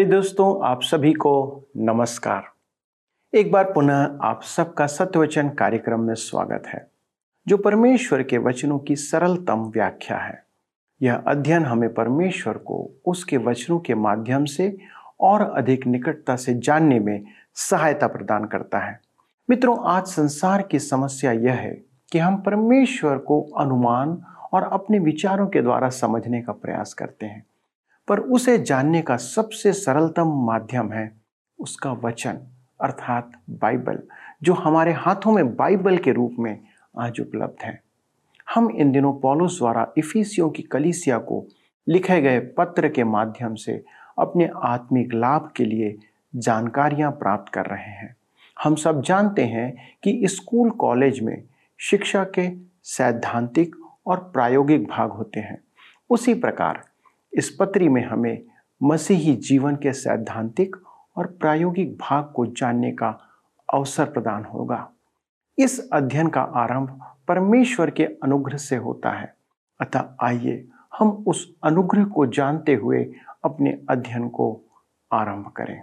प्रिय दोस्तों, आप सभी को नमस्कार। एक बार पुनः आप सबका सत्यवचन कार्यक्रम में स्वागत है, जो परमेश्वर के वचनों की सरलतम व्याख्या है। यह अध्ययन हमें परमेश्वर को उसके वचनों के माध्यम से और अधिक निकटता से जानने में सहायता प्रदान करता है। मित्रों, आज संसार की समस्या यह है कि हम परमेश्वर को अनुमान और अपने विचारों के द्वारा समझने का प्रयास करते हैं। पर उसे जानने का सबसे सरलतम माध्यम है उसका वचन, अर्थात बाइबल, जो हमारे हाथों में बाइबल के रूप में आज उपलब्ध है। हम इन दिनों पॉलुस द्वारा इफिसियों की कलीसिया को लिखे गए पत्र के माध्यम से अपने आत्मिक लाभ के लिए जानकारियाँ प्राप्त कर रहे हैं। हम सब जानते हैं कि स्कूल कॉलेज में शिक्षा के सैद्धांतिक और प्रायोगिक भाग होते हैं। उसी प्रकार इस पत्री में हमें मसीही जीवन के सैद्धांतिक और प्रायोगिक भाग को जानने का अवसर प्रदान होगा। इस अध्ययन का आरंभ परमेश्वर के अनुग्रह से होता है। अतः आइए हम उस अनुग्रह को जानते हुए अपने अध्ययन को आरंभ करें।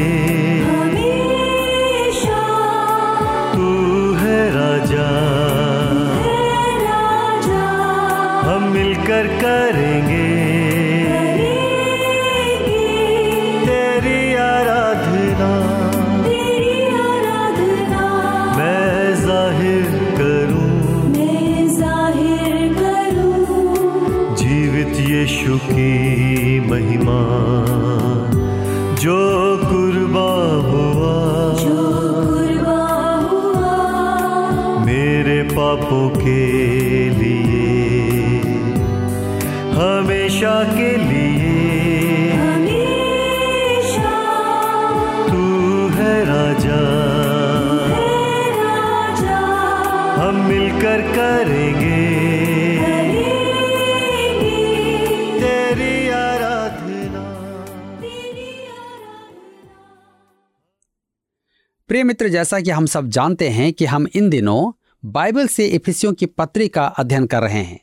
प्रिय मित्र जैसा कि हम सब जानते हैं कि हम इन दिनों बाइबल से इफिसियों की पत्री का अध्ययन कर रहे हैं।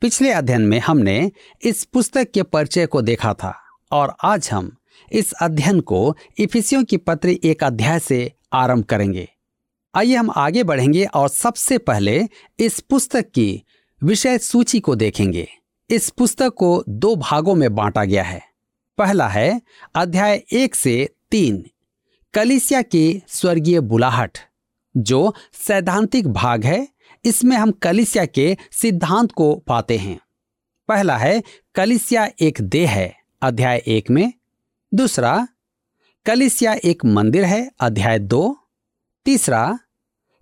पिछले अध्ययन में हमने इस पुस्तक के परिचय को देखा था और आज हम इस अध्ययन को इफिसियों की पत्री एक अध्याय से आरंभ करेंगे। आइए हम आगे बढ़ेंगे और सबसे पहले इस पुस्तक की विषय सूची को देखेंगे। इस पुस्तक को दो भागों में बांटा गया है। पहला है अध्याय एक से तीन। कलिसिया की स्वर्गीय बुलाहट, जो सैद्धांतिक भाग है, इसमें हम कलिसिया के सिद्धांत को पाते हैं। पहला है, कलिसिया एक देह है, अध्याय एक में। दूसरा, कलिसिया एक मंदिर है, अध्याय दो। तीसरा,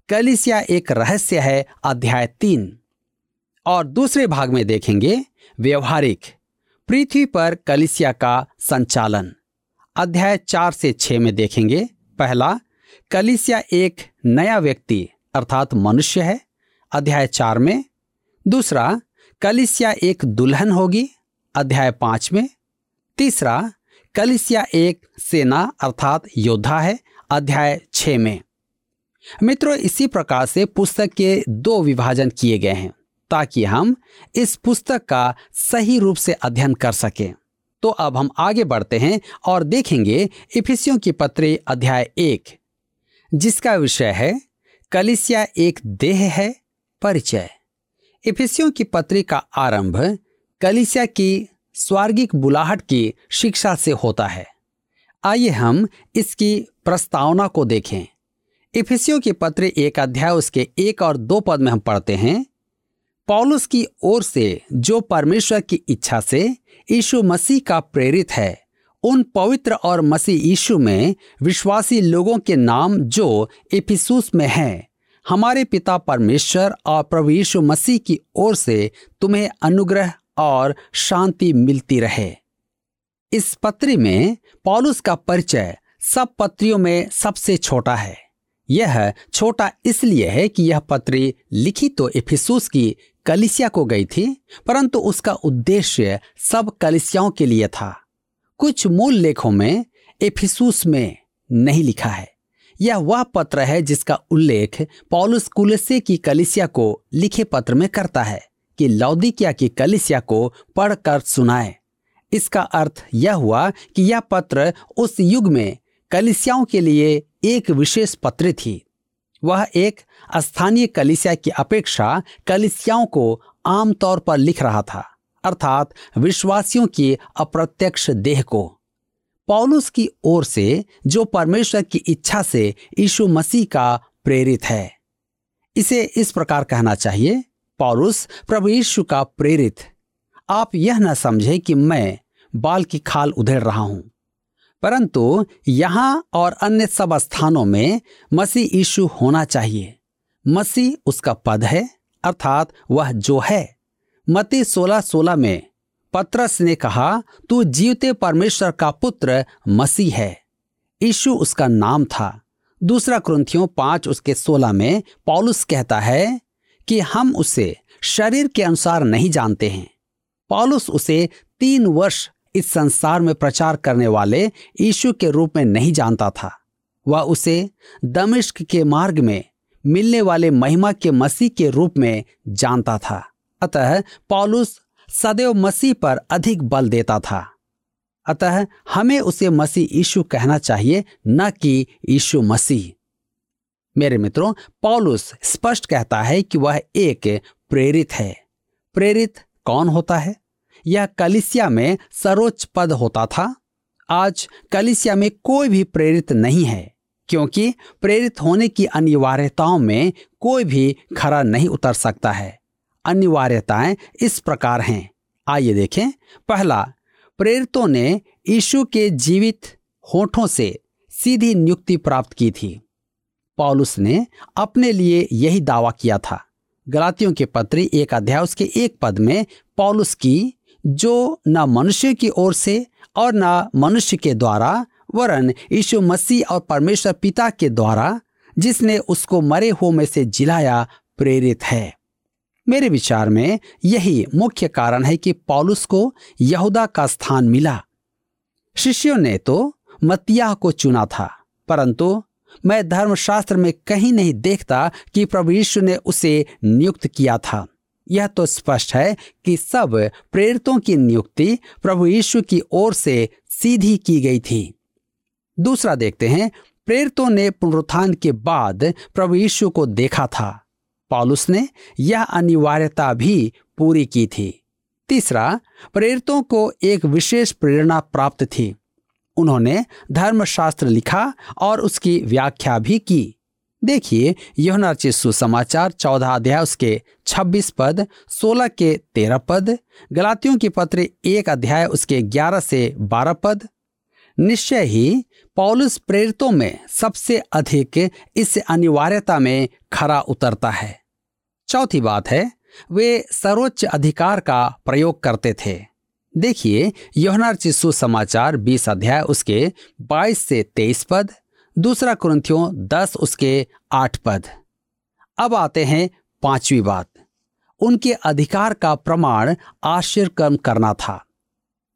कलिसिया एक रहस्य है, अध्याय तीन। और दूसरे भाग में देखेंगे, व्यवहारिक, पृथ्वी पर कलिसिया का संचालन। अध्याय चार से छह में देखेंगे। पहला, कलिसिया एक नया व्यक्ति अर्थात मनुष्य है। अध्याय चार में, दूसरा, कलिसिया एक दुल्हन होगी। अध्याय पाँच में, तीसरा, कलिसिया एक सेना अर्थात योद्धा है। अध्याय छ में, मित्रों, इसी प्रकार से पुस्तक के दो विभाजन किए गए हैं ताकि हम इस पुस्तक का सही रूप से अध्ययन कर सकें। तो अब हम आगे बढ़ते हैं और देखेंगे इफिसियों की पत्री अध्याय एक, जिसका विषय है, कलिसिया एक देह है, परिचय। इफिसियों की पत्री का आरंभ कलिसिया की स्वर्गिक बुलाहट की शिक्षा से होता है। आइए हम इसकी प्रस्तावना को देखें। इफिसियों की पत्र एक अध्याय, उसके एक और दो पद में हम पढ़ते हैं। पॉलुस की ओर से, जो परमेश्वर की इच्छा से यीशु मसीह का प्रेरित है। उन पवित्र और मसीह यीशु में विश्वासी लोगों के नाम जो इफिसूस में हैं। हमारे पिता परमेश्वर और प्रभु यीशु मसीह की ओर से तुम्हें अनुग्रह और शांति मिलती रहे। इस पत्री में पॉलुस का परिचय सब पत्रियों में सबसे छोटा है। यह छोटा इसलिए है कि यह पत्री लिखी तो इफिसूस की कलिसिया को गई थी, परंतु उसका उद्देश्य सब कलिसियाओं के लिए था। कुछ मूल लेखों में एफिसूस में नहीं लिखा है। यह वह पत्र है जिसका उल्लेख पॉलुस कुलसे की कलिसिया को लिखे पत्र में करता है कि लौदिकिया की कलिसिया को पढ़कर सुनाए। इसका अर्थ यह हुआ कि यह पत्र उस युग में कलिसियाओं के लिए एक विशेष पत्र थी। वह एक स्थानीय कलिसिया की अपेक्षा कलिसियाओं को आमतौर पर लिख रहा था, अर्थात विश्वासियों की अप्रत्यक्ष देह को। पौलुस की ओर से जो परमेश्वर की इच्छा से यीशु मसीह का प्रेरित है, इसे इस प्रकार कहना चाहिए, पौलुस, प्रभु यीशु का प्रेरित। आप यह न समझे कि मैं बाल की खाल उधेड़ रहा हूँ। परंतु यहाँ और अन्य सब स्थानों में मसीह यीशु होना चाहिए। मसीह उसका पद है, अर्थात वह जो है। मती सोलह सोलह में पत्रस ने कहा, तू जीवते परमेश्वर का पुत्र मसीह है। यीशु उसका नाम था। दूसरा क्रंथियों पाँच उसके सोलह में पॉलुस कहता है कि हम उसे शरीर के अनुसार नहीं जानते हैं। पॉलुस उसे तीन वर्ष इस संसार में प्रचार करने वाले यीशु के रूप में नहीं जानता था। वह उसे दमिश्क के मार्ग में मिलने वाले महिमा के मसीह के रूप में जानता था। अतः पॉलुस सदैव मसीह पर अधिक बल देता था। अतः हमें उसे मसीह यीशु कहना चाहिए, न कि यीशु मसीह। मेरे मित्रों, पॉलुस स्पष्ट कहता है कि वह एक प्रेरित है। प्रेरित कौन होता है? यह कलिसिया में सर्वोच्च पद होता था। आज कलिसिया में कोई भी प्रेरित नहीं है, क्योंकि प्रेरित होने की अनिवार्यताओं में कोई भी खरा नहीं उतर सकता है। अनिवार्यताएँ इस प्रकार हैं। आइए देखें। पहला, प्रेरितों ने यीशु के जीवित होठों से सीधी नियुक्ति प्राप्त की थी। पॉलुस ने अपने लिए यही दावा किया था। गलातियों के पत्री एक अध्याय उसके एक पद में पॉलुस की जो न मनुष्य की ओर से और न मनुष्य के द्वारा, वरन यीशु मसीह और परमेश्वर पिता के द्वारा, जिसने उसको मरे हुए में से जिलाया, प्रेरित है। मेरे विचार में यही मुख्य कारण है कि पॉलुस को यहूदा का स्थान मिला। शिष्यों ने तो मतिया को चुना था, परंतु मैं धर्मशास्त्र में कहीं नहीं देखता कि प्रभु यीशु ने उसे नियुक्त किया था। यह तो स्पष्ट है कि सब प्रेरितों की नियुक्ति प्रभु यीशु की ओर से सीधी की गई थी। दूसरा देखते हैं, प्रेरितों ने पुनरुत्थान के बाद प्रभु यीशु को देखा था। पॉलुस ने यह अनिवार्यता भी पूरी की थी। तीसरा, प्रेरितों को एक विशेष प्रेरणा प्राप्त थी। उन्होंने धर्मशास्त्र लिखा और उसकी व्याख्या भी की। देखिए यह सुसमाचार चौदह अध्याय उसके छब्बीस पद, सोलह के तेरह पद, गलातियों की पत्र एक अध्याय उसके ग्यारह से बारह पद। निश्चय ही पौलुस प्रेरितों में सबसे अधिक इस अनिवार्यता में खरा उतरता है। चौथी बात है, वे सर्वोच्च अधिकार का प्रयोग करते थे। देखिए योहनार चिस्सु समाचार बीस अध्याय उसके बाईस से तेईस पद दूसरा क्रंथियों दस उसके आठ पद। अब आते हैं पांचवी बात। उनके अधिकार का प्रमाण आश्चर्य कर्म करना था।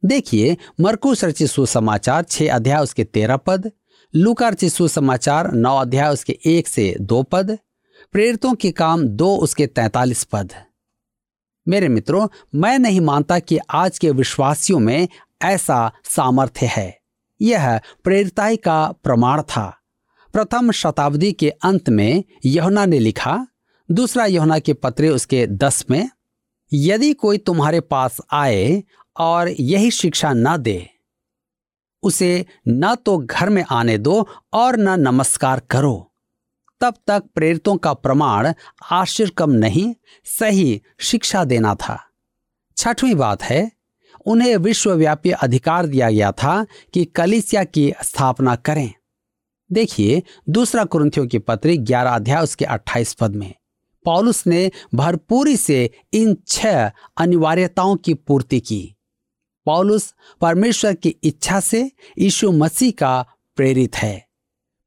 देखिए, मरकुस रचित सुसमाचार छह अध्याय उसके तेरह पद लुकार रचित सुसमाचार नौ अध्याय उसके एक से दो पद, प्रेरितों के काम दो उसके तैतालीस पद। मेरे मित्रों, मैं नहीं मानता कि आज के विश्वासियों में ऐसा सामर्थ्य है। यह प्रेरिताई का प्रमाण था। प्रथम शताब्दी के अंत में यहुना ने लिखा, दूसरा यहुना के पत्र उसके दस में, यदि कोई तुम्हारे पास आए और यही शिक्षा न दे, उसे न तो घर में आने दो और न नमस्कार करो। तब तक प्रेरितों का प्रमाण आश्चर्य कम नहीं, सही शिक्षा देना था। छठवीं बात है उन्हें विश्वव्यापी अधिकार दिया गया था कि कलिसिया की स्थापना करें। देखिए, दूसरा कुरंथियों की पत्री ग्यारह अध्याय उसके अट्ठाईस पद में। पॉलुस ने भरपूरी से इन छह अनिवार्यताओं की पूर्ति की। पौलुस परमेश्वर की इच्छा से यीशु मसीह का प्रेरित है।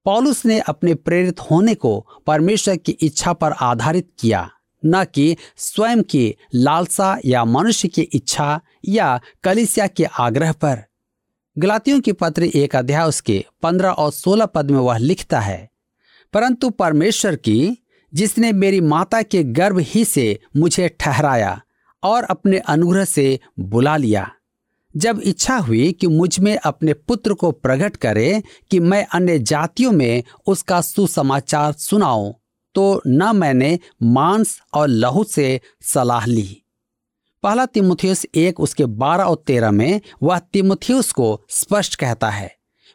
पौलुस ने अपने प्रेरित होने को परमेश्वर की इच्छा पर आधारित किया। न कि स्वयं की लालसा या मनुष्य की इच्छा या कलिसिया के आग्रह पर। गलातियों की पत्र एक अध्याय उसके पंद्रह और सोलह पद में वह लिखता है, परंतु परमेश्वर की, जिसने मेरी माता के गर्भ ही से मुझे ठहराया और अपने अनुग्रह से बुला लिया, जब इच्छा हुई कि मुझमें अपने पुत्र को प्रकट करे कि मैं अन्य जातियों में उसका सुसमाचार सुनाऊं तो न मैंने मांस और लहू से सलाह ली। पहला तिमुथियस एक उसके बारह और तेरह में वह तिमुथियस को स्पष्ट कहता है,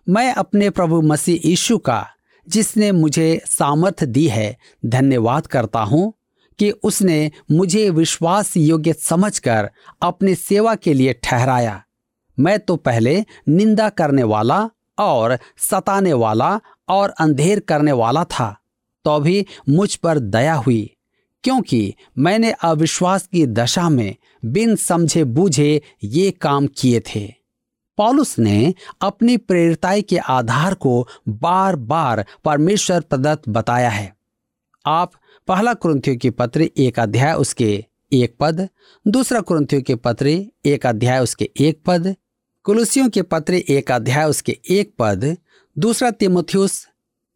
मैं अपने प्रभु मसीह यीशु का, जिसने मुझे सामर्थ्य दी है, धन्यवाद करता हूँ कि उसने मुझे विश्वास योग्य समझकर अपनी सेवा के लिए ठहराया। मैं तो पहले निंदा करने वाला और सताने वाला और अंधेर करने वाला था। तो भी मुझ पर दया हुई, क्योंकि मैंने अविश्वास की दशा में बिन समझे बूझे ये काम किए थे। पॉलुस ने अपनी प्रेरिताई के आधार को बार बार परमेश्वर प्रदत्त बताया है। आप पहला क्रंथियों की पत्र एक अध्याय उसके एक पद, दूसरा क्रंथियों के पत्र एक अध्याय उसके एक पद, कुलुसियों के पत्र एक अध्याय उसके एक पद, दूसरा तिमुथियुस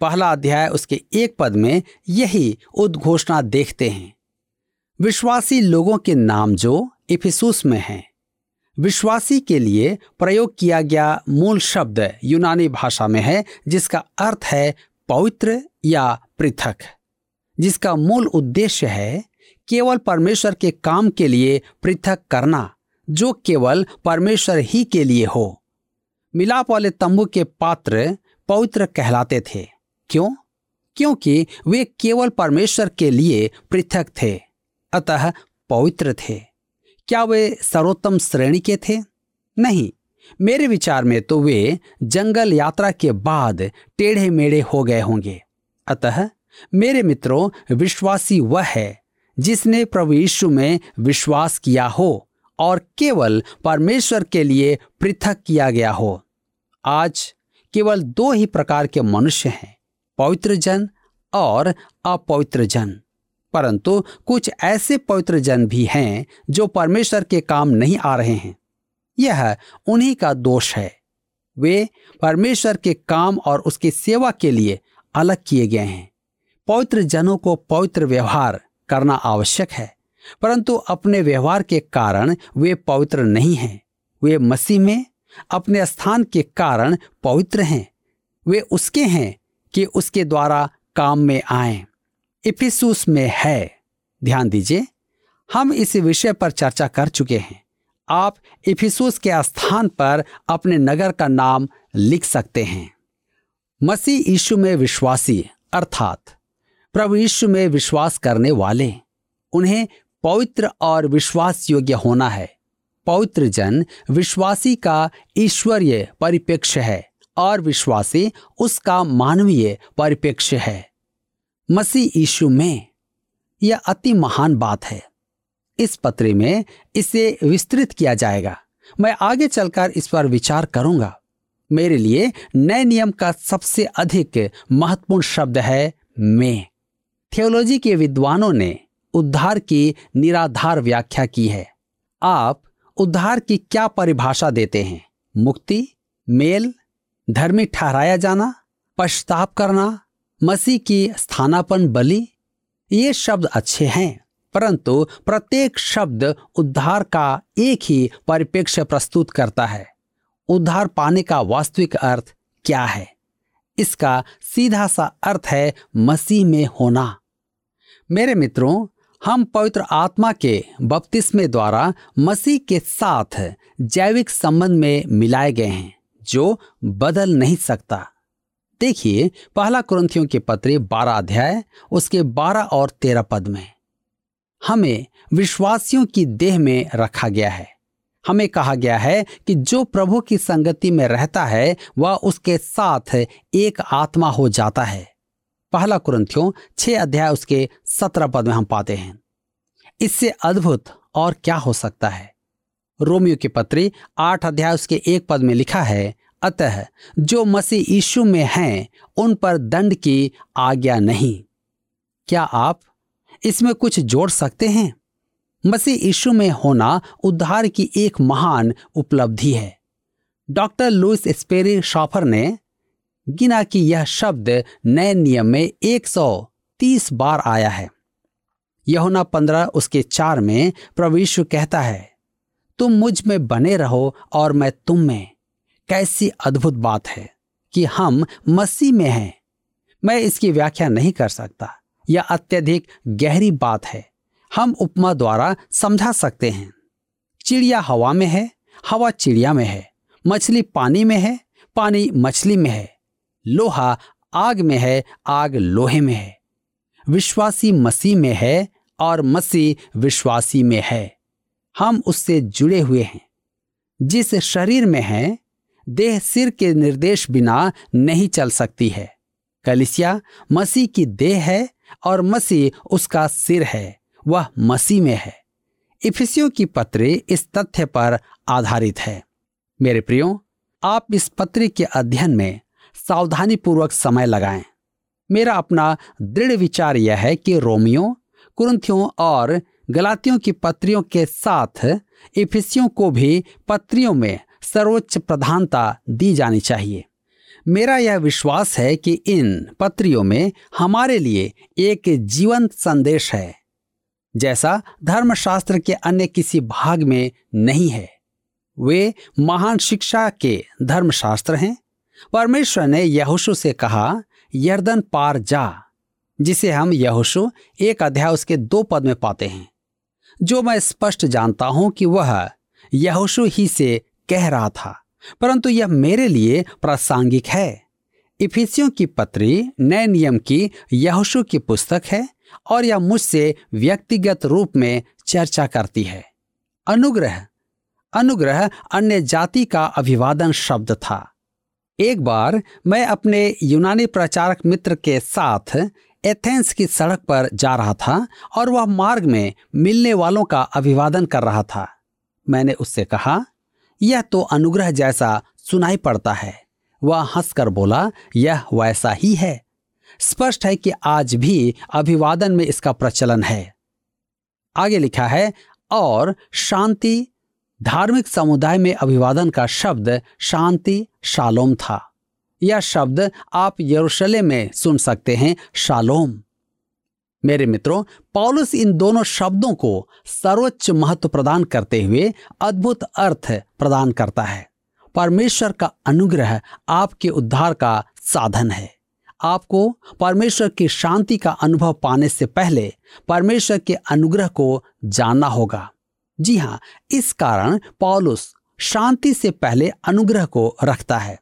पहला अध्याय उसके एक पद में यही उद्घोषणा देखते हैं। विश्वासी लोगों के नाम जो इफिसूस में हैं। विश्वासी के लिए प्रयोग किया गया मूल शब्द यूनानी भाषा में है, जिसका अर्थ है पवित्र या पृथक। जिसका मूल उद्देश्य है केवल परमेश्वर के काम के लिए पृथक करना, जो केवल परमेश्वर ही के लिए हो। मिलाप वाले तंबू के पात्र पवित्र कहलाते थे। क्यों? क्योंकि वे केवल परमेश्वर के लिए पृथक थे, अतः पवित्र थे। क्या वे सर्वोत्तम श्रेणी के थे? नहीं। मेरे विचार में तो वे जंगल यात्रा के बाद टेढ़े मेढ़े हो गए होंगे। अतः मेरे मित्रों, विश्वासी वह है जिसने प्रभु यीशु में विश्वास किया हो और केवल परमेश्वर के लिए पृथक किया गया हो। आज केवल दो ही प्रकार के मनुष्य हैं। पवित्र जन और अपवित्र जन परंतु कुछ ऐसे पवित्र जन भी हैं जो परमेश्वर के काम नहीं आ रहे हैं। यह उन्हीं का दोष है। वे परमेश्वर के काम और उसकी सेवा के लिए अलग किए गए हैं। पवित्र जनों को पवित्र व्यवहार करना आवश्यक है, परंतु अपने व्यवहार के कारण वे पवित्र नहीं हैं। वे मसीह में अपने स्थान के कारण पवित्र हैं। वे उसके हैं कि उसके द्वारा काम में आए। इफिसुस में है। ध्यान दीजिए, हम इस विषय पर चर्चा कर चुके हैं। आप इफिसूस के स्थान पर अपने नगर का नाम लिख सकते हैं। मसीह यीशु में विश्वासी, अर्थात प्रभु यीशु में विश्वास करने वाले। उन्हें पवित्र और विश्वास योग्य होना है। पवित्र जन विश्वासी का ईश्वरीय परिप्रेक्ष्य है। और विश्वासी उसका मानवीय परिप्रेक्ष्य है। मसीह यीशु में यह अति महान बात है। इस पत्र में इसे विस्तृत किया जाएगा। मैं आगे चलकर इस पर विचार करूँगा। मेरे लिए नए नियम का सबसे अधिक महत्वपूर्ण शब्द है मैं। थियोलॉजी के विद्वानों ने उद्धार की निराधार व्याख्या की है। आप उद्धार की क्या परिभाषा देते हैं? मुक्ति, मेल धर्मी ठहराया जाना, पश्चाताप करना, मसीह की स्थानापन बलि, ये शब्द अच्छे हैं, परंतु प्रत्येक शब्द उद्धार का एक ही परिप्रेक्ष्य प्रस्तुत करता है। उद्धार पाने का वास्तविक अर्थ क्या है? इसका सीधा सा अर्थ है मसीह में होना। मेरे मित्रों, हम पवित्र आत्मा के बपतिस्मे द्वारा मसीह के साथ जैविक संबंध में मिलाए गए हैं। जो बदल नहीं सकता। देखिए, पहला क्रंथियों के पत्र बारह अध्याय, उसके बारह और तेरह पद में। हमें विश्वासियों की देह में रखा गया है। हमें कहा गया है कि जो प्रभु की संगति में रहता है, वह उसके साथ एक आत्मा हो जाता है। पहला कुरंथियों छह अध्याय, उसके सत्रह पद में हम पाते हैं। इससे अद्भुत और क्या हो सकता है? रोमियो के पत्री आठ अध्याय उसके एक पद में लिखा है, अतः जो मसीह यीशु में हैं, उन पर दंड की आज्ञा नहीं। क्या आप इसमें कुछ जोड़ सकते हैं? मसीह यीशु में होना उद्धार की एक महान उपलब्धि है। डॉक्टर लुइस स्पेरी शॉफर ने गिना कि यह शब्द नए नियम में 130 बार आया है। यहुना पंद्रह उसके चार में प्रभु यीशु कहता है तुम मुझमें बने रहो और मैं तुम में। कैसी अद्भुत बात है कि हम मसीह में हैं। मैं इसकी व्याख्या नहीं कर सकता। यह अत्यधिक गहरी बात है। हम उपमा द्वारा समझा सकते हैं। चिड़िया हवा में है, हवा चिड़िया में है। मछली पानी में है, पानी मछली में है। लोहा आग में है, आग लोहे में है। विश्वासी मसीह में है और मसीह विश्वासी में है। हम उससे जुड़े हुए हैं। जिस शरीर में है, देह सिर के निर्देश बिना नहीं चल सकती है। कलिसिया मसीह की देह है और मसीह उसका सिर है, वह मसीह में है। इफिसियों की पत्री इस तथ्य पर आधारित है। मेरे प्रियो, आप इस पत्री के अध्ययन में सावधानी पूर्वक समय लगाएँ। मेरा अपना दृढ़ विचार यह है कि रोमियो कुरंथियों और गलातियों की पत्रियों के साथ इफिसियों को भी पत्रियों में सर्वोच्च प्रधानता दी जानी चाहिए। मेरा यह विश्वास है कि इन पत्रियों में हमारे लिए एक जीवंत संदेश है, जैसा धर्मशास्त्र के अन्य किसी भाग में नहीं है। वे महान शिक्षा के धर्मशास्त्र हैं। परमेश्वर ने यहोशु से कहा, यर्दन पार जा, जिसे हम यहोशु एक अध्याय उसके दो पद में पाते हैं। जो मैं स्पष्ट जानता हूँ कि वह यहोशु ही से कह रहा था, परंतु यह मेरे लिए प्रासंगिक है। इफिसियों की पत्री नए नियम की यहोशु की पुस्तक है और यह मुझसे व्यक्तिगत रूप में चर्चा करती है। अनुग्रह अनुग्रह अन्य जाति का अभिवादन शब्द था। एक बार मैं अपने यूनानी प्रचारक मित्र के साथ एथेंस की सड़क पर जा रहा था और वह मार्ग में मिलने वालों का अभिवादन कर रहा था। मैंने उससे कहा, यह तो अनुग्रह जैसा सुनाई पड़ता है। वह हंसकर बोला, यह वैसा ही है। स्पष्ट है कि आज भी अभिवादन में इसका प्रचलन है। आगे लिखा है, और शांति, धार्मिक समुदाय में अभिवादन का शब्द शांति शालोम था। यह शब्द आप यरूशलेम में सुन सकते हैं, शालोम। मेरे मित्रों, पौलुस इन दोनों शब्दों को सर्वोच्च महत्व प्रदान करते हुए अद्भुत अर्थ प्रदान करता है। परमेश्वर का अनुग्रह आपके उद्धार का साधन है। आपको परमेश्वर की शांति का अनुभव पाने से पहले परमेश्वर के अनुग्रह को जानना होगा। जी हाँ, इस कारण पौलुस शांति से पहले अनुग्रह को रखता है।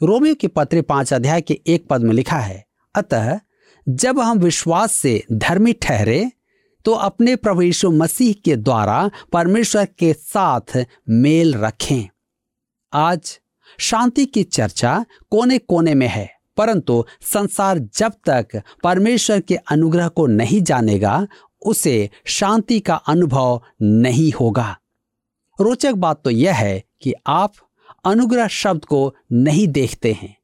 रोमियो के पत्र पाँच अध्याय के एक पद में लिखा है, अतः जब हम विश्वास से धर्मी ठहरे तो अपने प्रभु यीशु मसीह के द्वारा परमेश्वर के साथ मेल रखें। आज शांति की चर्चा कोने कोने में है, परंतु संसार जब तक परमेश्वर के अनुग्रह को नहीं जानेगा, उसे शांति का अनुभव नहीं होगा। रोचक बात तो यह है कि आप अनुग्रह शब्द को नहीं देखते हैं।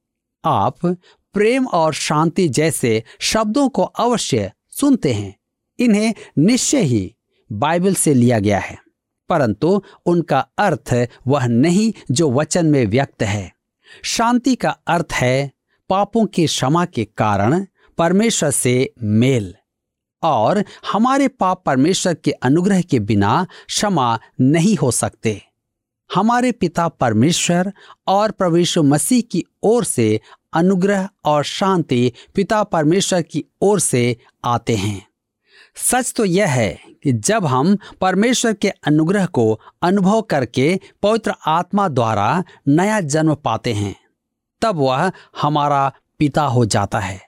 आप प्रेम और शांति जैसे शब्दों को अवश्य सुनते हैं। इन्हें निश्चय ही बाइबल से लिया गया है, परंतु उनका अर्थ वह नहीं जो वचन में व्यक्त है। शांति का अर्थ है पापों की क्षमा के कारण परमेश्वर से मेल, और हमारे पाप परमेश्वर के अनुग्रह के बिना क्षमा नहीं हो सकते। हमारे पिता परमेश्वर और प्रभु मसीह की ओर से अनुग्रह और शांति पिता परमेश्वर की ओर से आते हैं। सच तो यह है कि जब हम परमेश्वर के अनुग्रह को अनुभव करके पवित्र आत्मा द्वारा नया जन्म पाते हैं, तब वह हमारा पिता हो जाता है।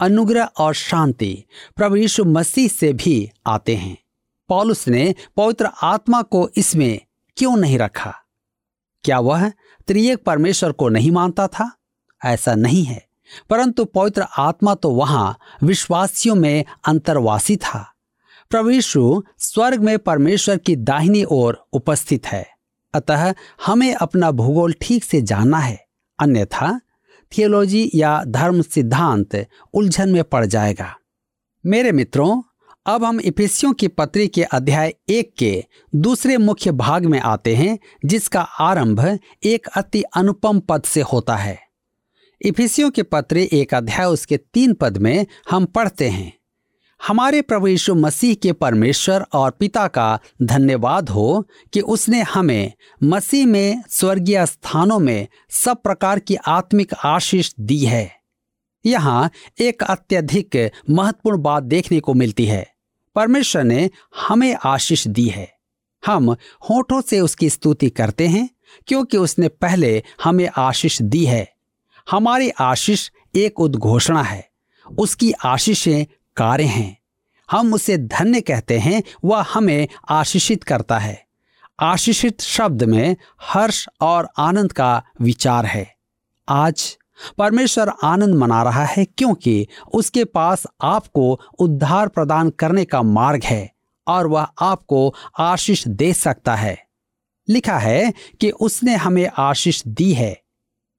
अनुग्रह और शांति प्रभु यीशु मसीह से भी आते हैं। पौलुस ने पवित्र आत्मा को इसमें क्यों नहीं रखा? क्या वह त्रिएक परमेश्वर को नहीं मानता था? ऐसा नहीं है, परंतु पवित्र आत्मा तो वहाँ विश्वासियों में अंतर्वासी था। प्रभु स्वर्ग में परमेश्वर की दाहिनी ओर उपस्थित है। अतः हमें अपना भूगोल ठीक से जानना है, अन्यथा थियोलॉजी या धर्म सिद्धांत उलझन में पड़ जाएगा। मेरे मित्रों अब हम इफिसियों की पत्री के अध्याय एक के दूसरे मुख्य भाग में आते हैं, जिसका आरंभ एक अति अनुपम पद से होता है। इफिसियों के पत्र एक अध्याय उसके तीन पद में हम पढ़ते हैं। हमारे प्रभु यीशु मसीह के परमेश्वर और पिता का धन्यवाद हो कि उसने हमें मसीह में स्वर्गीय स्थानों में सब प्रकार की आत्मिक आशीष दी है। यहाँ एक अत्यधिक महत्वपूर्ण बात देखने को मिलती है। परमेश्वर ने हमें आशीष दी है। हम होठों से उसकी स्तुति करते हैं, क्योंकि उसने पहले हमें आशीष दी है। हमारी आशीष एक उद्घोषणा है। उसकी आशीषें कार्य हैं। हम उसे धन्य कहते हैं, वह हमें आशीषित करता है। आशीषित शब्द में हर्ष और आनंद का विचार है। आज परमेश्वर आनंद मना रहा है क्योंकि उसके पास आपको उद्धार प्रदान करने का मार्ग है और वह आपको आशीष दे सकता है। लिखा है कि उसने हमें आशीष दी है।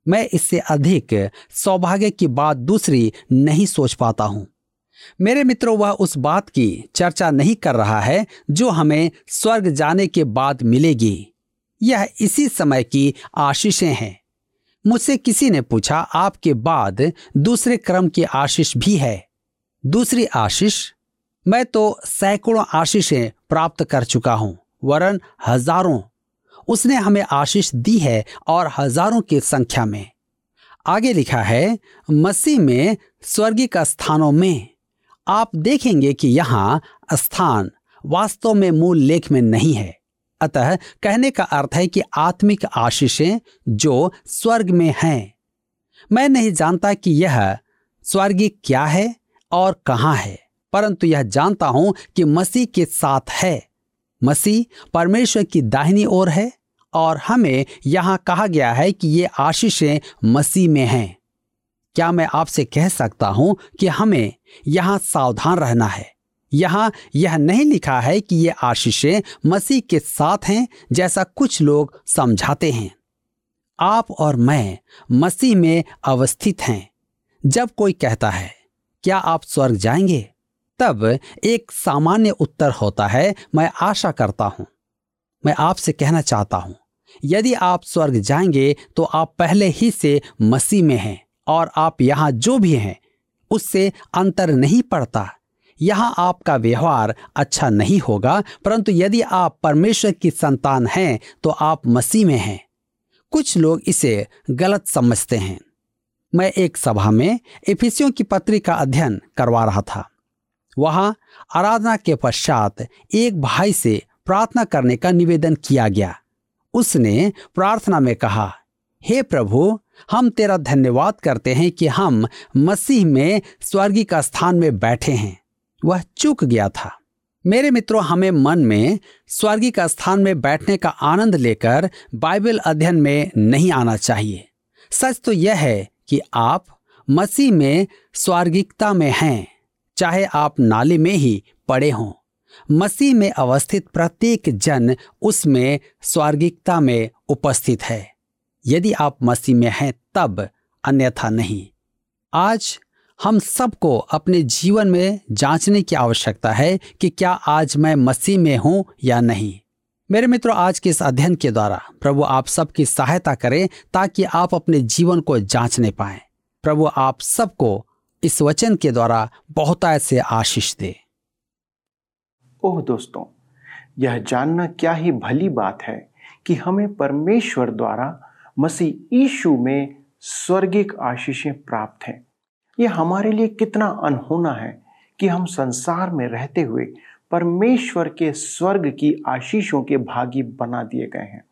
मैं इससे अधिक सौभाग्य की बात दूसरी नहीं सोच पाता हूँ। मेरे मित्रों, वह उस बात की चर्चा नहीं कर रहा है जो हमें स्वर्ग जाने के बाद मिलेगी। यह इसी समय की आशीषें हैं। मुझसे किसी ने पूछा, आपके बाद दूसरे क्रम की आशीष भी है। दूसरी आशीष, मैं तो सैकड़ों आशीषें प्राप्त कर चुका हूँ, वरन हज़ारों। उसने हमें आशीष दी है और हज़ारों की संख्या में। आगे लिखा है, मसीह में स्वर्गिक स्थानों में। आप देखेंगे कि यहाँ स्थान वास्तव में मूल लेख में नहीं है। अतः कहने का अर्थ है कि आत्मिक आशीषें जो स्वर्ग में हैं। मैं नहीं जानता कि यह स्वर्गिक क्या है और कहाँ है, परंतु यह जानता हूँ कि मसीह के साथ है। मसीह परमेश्वर की दाहिनी ओर है और हमें यहाँ कहा गया है कि ये आशीषें मसीह में हैं। क्या मैं आपसे कह सकता हूँ कि हमें यहाँ सावधान रहना है? यहाँ यह नहीं लिखा है कि ये आशीषें मसीह के साथ हैं जैसा कुछ लोग समझाते हैं। आप और मैं मसीह में अवस्थित हैं। जब कोई कहता है, क्या आप स्वर्ग जाएँगे? तब एक सामान्य उत्तर होता है, मैं आशा करता हूँ। मैं आपसे कहना चाहता हूँ, यदि आप स्वर्ग जाएँगे तो आप पहले ही से मसीह में हैं और आप यहाँ जो भी हैं, उससे अंतर नहीं पड़ता। यहाँ आपका व्यवहार अच्छा नहीं होगा, परंतु यदि आप परमेश्वर की संतान हैं तो आप मसीह में हैं। कुछ लोग इसे गलत समझते हैं। मैं एक सभा में इफिसियों की पत्री का अध्ययन करवा रहा था। वहाँ आराधना के पश्चात एक भाई से प्रार्थना करने का निवेदन किया गया। उसने प्रार्थना में कहा, हे प्रभु, हम तेरा धन्यवाद करते हैं कि हम मसीह में स्वर्गी का स्थान में बैठे हैं। वह चूक गया था। मेरे मित्रों, हमें मन में स्वर्गी का स्थान में बैठने का आनंद लेकर बाइबल अध्ययन में नहीं आना चाहिए। सच तो यह है कि आप मसीह में स्वर्गिकता में हैं, चाहे आप नाले में ही पड़े हों। मसीह में अवस्थित प्रत्येक जन उसमें स्वर्गिकता में उपस्थित है। यदि आप मसीह में हैं, तब अन्यथा नहीं। आज हम सबको अपने जीवन में जांचने की आवश्यकता है कि क्या आज मैं मसीह में हूँ या नहीं। मेरे मित्रों, आज के इस अध्ययन के द्वारा प्रभु आप सबकी सहायता करें ताकि आप अपने जीवन को जांचने पाए। प्रभु आप सबको इस वचन के द्वारा बहुत से आशीष दे। ओह दोस्तों, यह जानना क्या ही भली बात है कि हमें परमेश्वर द्वारा मसीह ईशु में स्वर्गिक आशीषें प्राप्त हैं। यह हमारे लिए कितना अनहोना है कि हम संसार में रहते हुए परमेश्वर के स्वर्ग की आशीषों के भागी बना दिए गए हैं।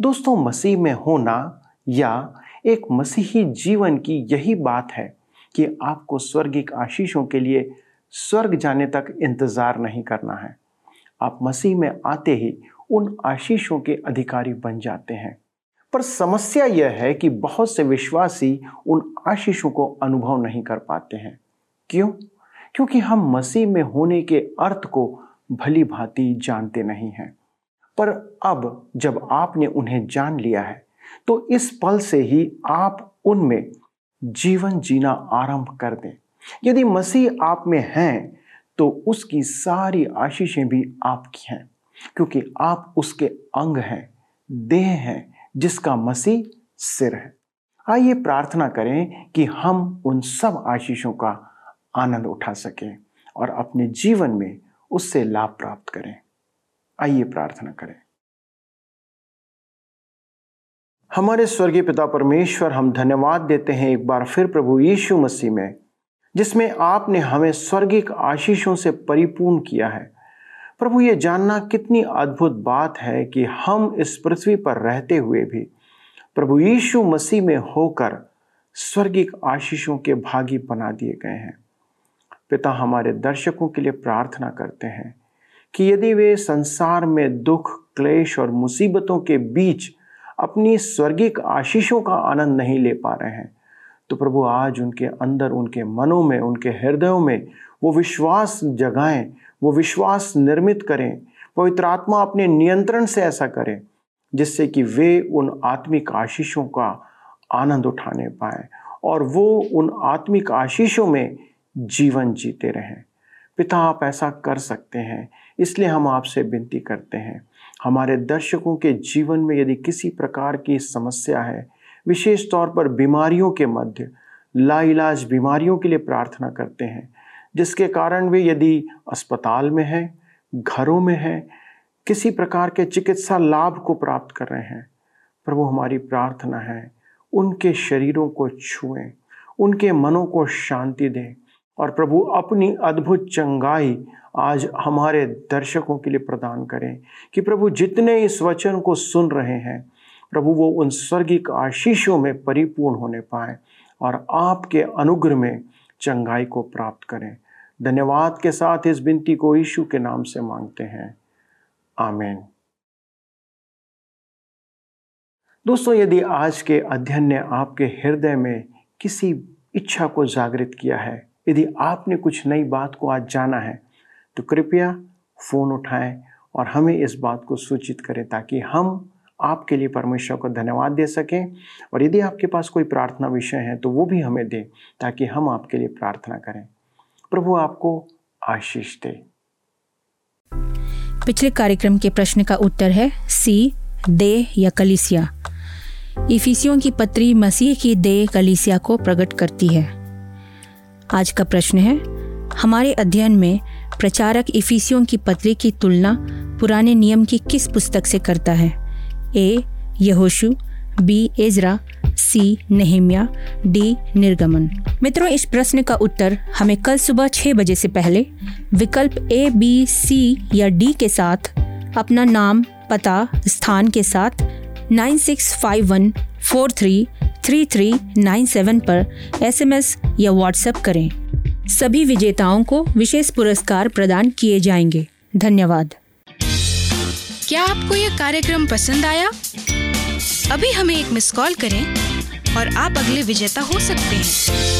दोस्तों, मसीह में होना या एक मसीही जीवन की यही बात है कि आपको स्वर्गिक आशीषों के लिए स्वर्ग जाने तक इंतज़ार नहीं करना है। आप मसीह में आते ही उन आशीषों के अधिकारी बन जाते हैं। पर समस्या यह है कि बहुत से विश्वासी उन आशीषों को अनुभव नहीं कर पाते हैं। क्यों? क्योंकि हम मसीह में होने के अर्थ को भली भांति जानते नहीं हैं। पर अब जब आपने उन्हें जान लिया है तो इस पल से ही आप उनमें जीवन जीना आरंभ कर दें। यदि मसीह आप में हैं तो उसकी सारी आशीषें भी आपकी हैं, क्योंकि आप उसके अंग हैं, देह हैं जिसका मसीह सिर है। आइए प्रार्थना करें कि हम उन सब आशीषों का आनंद उठा सकें और अपने जीवन में उससे लाभ प्राप्त करें। आइए प्रार्थना करें। हमारे स्वर्गीय पिता परमेश्वर, हम धन्यवाद देते हैं एक बार फिर प्रभु यीशु मसीह में, जिसमें आपने हमें स्वर्गिक आशीषों से परिपूर्ण किया है। प्रभु, ये जानना कितनी अद्भुत बात है कि हम इस पृथ्वी पर रहते हुए भी प्रभु यीशु मसीह में होकर स्वर्गिक आशीषों के भागी बना दिए गए हैं। पिता हमारे दर्शकों के लिए प्रार्थना करते हैं कि यदि वे संसार में दुख, क्लेश और मुसीबतों के बीच अपनी स्वर्गिक आशीषों का आनंद नहीं ले पा रहे हैं तो प्रभु आज उनके अंदर, उनके मनों में, उनके हृदयों में वो विश्वास जगाएँ वो विश्वास निर्मित करें, पवित्र आत्मा अपने नियंत्रण से ऐसा करें, जिससे कि वे उन आत्मिक आशीषों का आनंद उठाने पाए और वो उन आत्मिक आशीषों में जीवन जीते रहें। पिता, आप ऐसा कर सकते हैं, इसलिए हम आपसे विनती करते हैं। हमारे दर्शकों के जीवन में यदि किसी प्रकार की समस्या है, विशेष तौर पर बीमारियों के मध्य, लाइलाज बीमारियों के लिए प्रार्थना करते हैं। जिसके कारण वे यदि अस्पताल में हैं, घरों में हैं, किसी प्रकार के चिकित्सा लाभ को प्राप्त कर रहे हैं, प्रभु हमारी प्रार्थना है, उनके शरीरों को छुएँ, उनके मनों को शांति दें और प्रभु अपनी अद्भुत चंगाई आज हमारे दर्शकों के लिए प्रदान करें कि प्रभु जितने इस वचन को सुन रहे हैं, प्रभु वो उन स्वर्गिक आशीषों में परिपूर्ण होने पाए और आपके अनुग्रह में चंगाई को प्राप्त करें। धन्यवाद के साथ इस बिनती को यीशु के नाम से मांगते हैं। आमीन। दोस्तों, यदि आज के अध्ययन ने आपके हृदय में किसी इच्छा को जागृत किया है, यदि आपने कुछ नई बात को आज जाना है तो कृपया फ़ोन उठाएँ और हमें इस बात को सूचित करें ताकि हम आपके लिए परमेश्वर को धन्यवाद दे सकें। और यदि आपके पास कोई प्रार्थना विषय है तो वो भी हमें दें, ताकि हम आपके लिए प्रार्थना करें। प्रभु आपको आशीष दे। पिछले कार्यक्रम के प्रश्न का उत्तर है सी, दे या कलिसिया। इफिसियों की पत्री मसीह की दे कलिसिया को प्रकट करती है। आज का प्रश्न है, हमारे अध्ययन में प्रचारक इफिसियों की पत्री की तुलना पुराने नियम की किस पुस्तक से करता है? ए, यहोशु, बी, एजरा, सी, नेहिमिया, डी, निर्गमन। मित्रों, इस प्रश्न का उत्तर हमें कल सुबह छह बजे से पहले विकल्प ए, बी, सी या डी के साथ, अपना नाम, पता, स्थान के साथ nine six five one four three three three nine seven पर एसएमएस या व्हाट्सएप करें। सभी विजेताओं को विशेष पुरस्कार प्रदान किए जाएँगे। धन्यवाद। क्या आपको यह कार्यक्रम पसंद आया? अभी हमें एक मिस कॉल करें और आप अगले विजेता हो सकते हैं।